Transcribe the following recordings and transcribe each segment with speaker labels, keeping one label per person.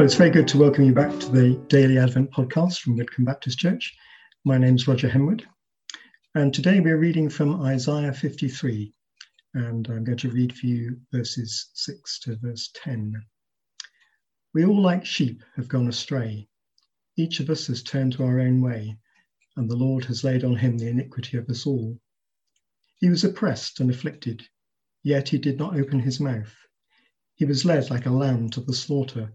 Speaker 1: Well, it's very good to welcome you back to the Daily Advent podcast from Whitcomb Baptist Church. My name's Roger Henwood, and today we're reading from Isaiah 53, and I'm going to read for you verses 6 to verse 10. We all, like sheep, have gone astray. Each of us has turned to our own way, and the Lord has laid on him the iniquity of us all. He was oppressed and afflicted, yet he did not open his mouth. He was led like a lamb to the slaughter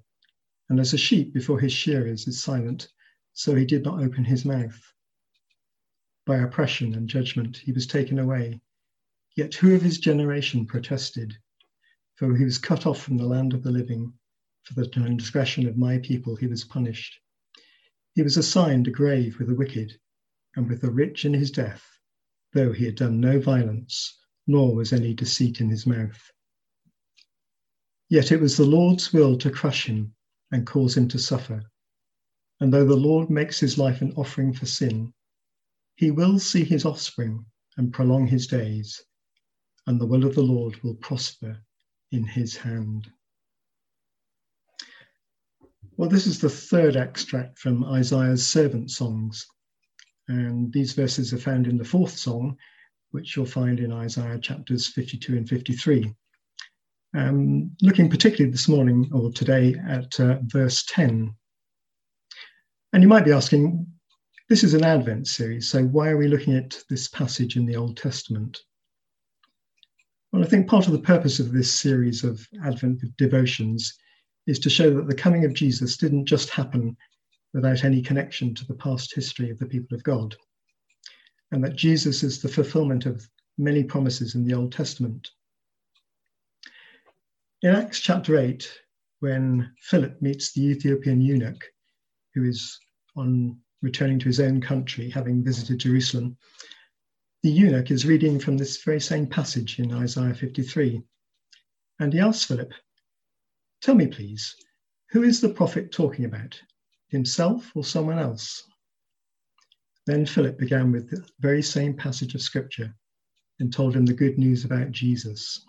Speaker 1: and as a sheep before his shearers is silent, so he did not open his mouth. By oppression and judgment he was taken away. Yet who of his generation protested? For he was cut off from the land of the living. For the transgression of my people he was punished. He was assigned a grave with the wicked, and with the rich in his death, though he had done no violence, nor was any deceit in his mouth. Yet it was the Lord's will to crush him and cause him to suffer. And though the Lord makes his life an offering for sin, he will see his offspring and prolong his days, and the will of the Lord will prosper in his hand. Well, this is the third extract from Isaiah's servant songs. And these verses are found in the fourth song, which you'll find in Isaiah chapters 52 and 53. Um, looking particularly this morning or today at uh, verse 10. And you might be asking, this is an Advent series, so why are we looking at this passage in the Old Testament? Well, I think part of the purpose of this series of Advent devotions is to show that the coming of Jesus didn't just happen without any connection to the past history of the people of God, and that Jesus is the fulfillment of many promises in the Old Testament. In Acts chapter 8, when Philip meets the Ethiopian eunuch, who is on returning to his own country, having visited Jerusalem, the eunuch is reading from this very same passage in Isaiah 53. And he asks Philip, Tell me, please, who is the prophet talking about, himself or someone else? Then Philip began with the very same passage of scripture and told him the good news about Jesus.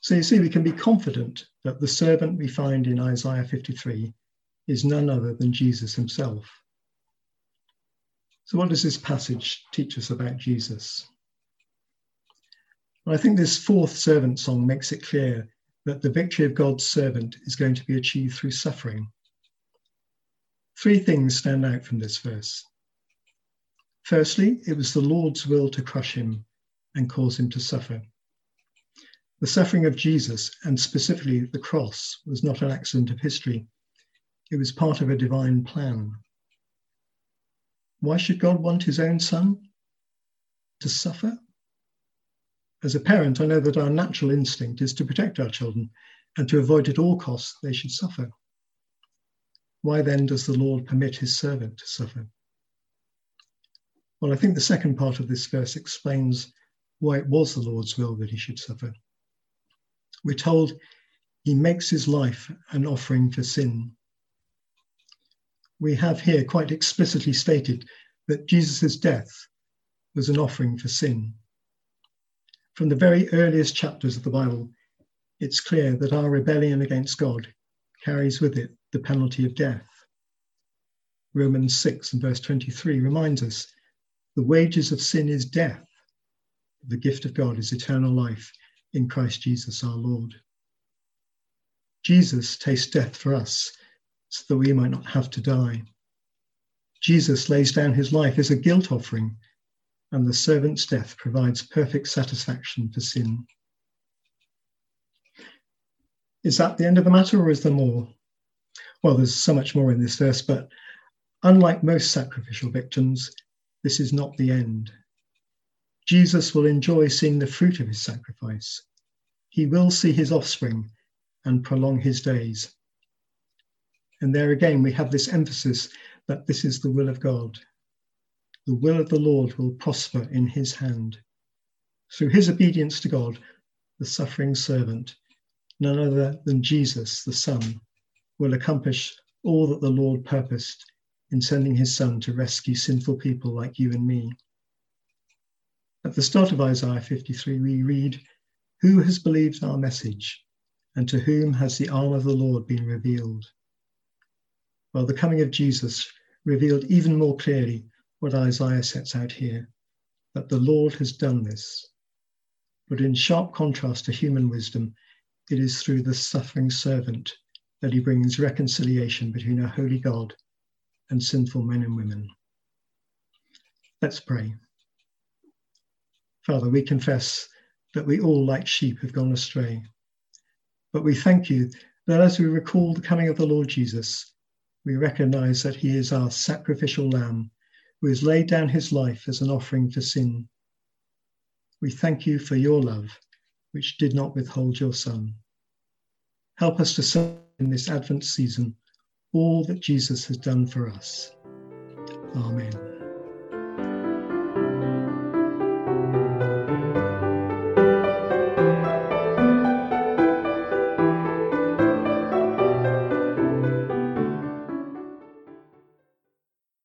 Speaker 1: So you see, we can be confident that the servant we find in Isaiah 53 is none other than Jesus himself. So, what does this passage teach us about Jesus? Well, I think this fourth servant song makes it clear that the victory of God's servant is going to be achieved through suffering. Three things stand out from this verse. Firstly, it was the Lord's will to crush him and cause him to suffer. The suffering of Jesus, and specifically the cross, was not an accident of history. It was part of a divine plan. Why should God want his own son to suffer? As a parent, I know that our natural instinct is to protect our children and to avoid at all costs they should suffer. Why then does the Lord permit his servant to suffer? Well, I think the second part of this verse explains why it was the Lord's will that he should suffer. We're told he makes his life an offering for sin. We have here quite explicitly stated that Jesus' death was an offering for sin. From the very earliest chapters of the Bible, it's clear that our rebellion against God carries with it the penalty of death. Romans 6 and verse 23 reminds us the wages of sin is death, the gift of God is eternal life in Christ Jesus our Lord. Jesus tastes death for us so that we might not have to die. Jesus lays down his life as a guilt offering, and the servant's death provides perfect satisfaction for sin. Is that the end of the matter, or is there more? Well, there's so much more in this verse, but unlike most sacrificial victims, this is not the end. Jesus will enjoy seeing the fruit of his sacrifice. He will see his offspring and prolong his days. And there again, we have this emphasis that this is the will of God. The will of the Lord will prosper in his hand. Through his obedience to God, the suffering servant, none other than Jesus, the Son, will accomplish all that the Lord purposed in sending his Son to rescue sinful people like you and me. At the start of Isaiah 53, we read, Who has believed our message? and to whom has the arm of the Lord been revealed? Well, the coming of Jesus revealed even more clearly what Isaiah sets out here that the Lord has done this. But in sharp contrast to human wisdom, it is through the suffering servant that he brings reconciliation between a holy God and sinful men and women. Let's pray. Father, we confess that we all, like sheep, have gone astray. But we thank you that as we recall the coming of the Lord Jesus, we recognize that he is our sacrificial lamb who has laid down his life as an offering for sin. We thank you for your love, which did not withhold your Son. Help us to serve in this Advent season all that Jesus has done for us. Amen.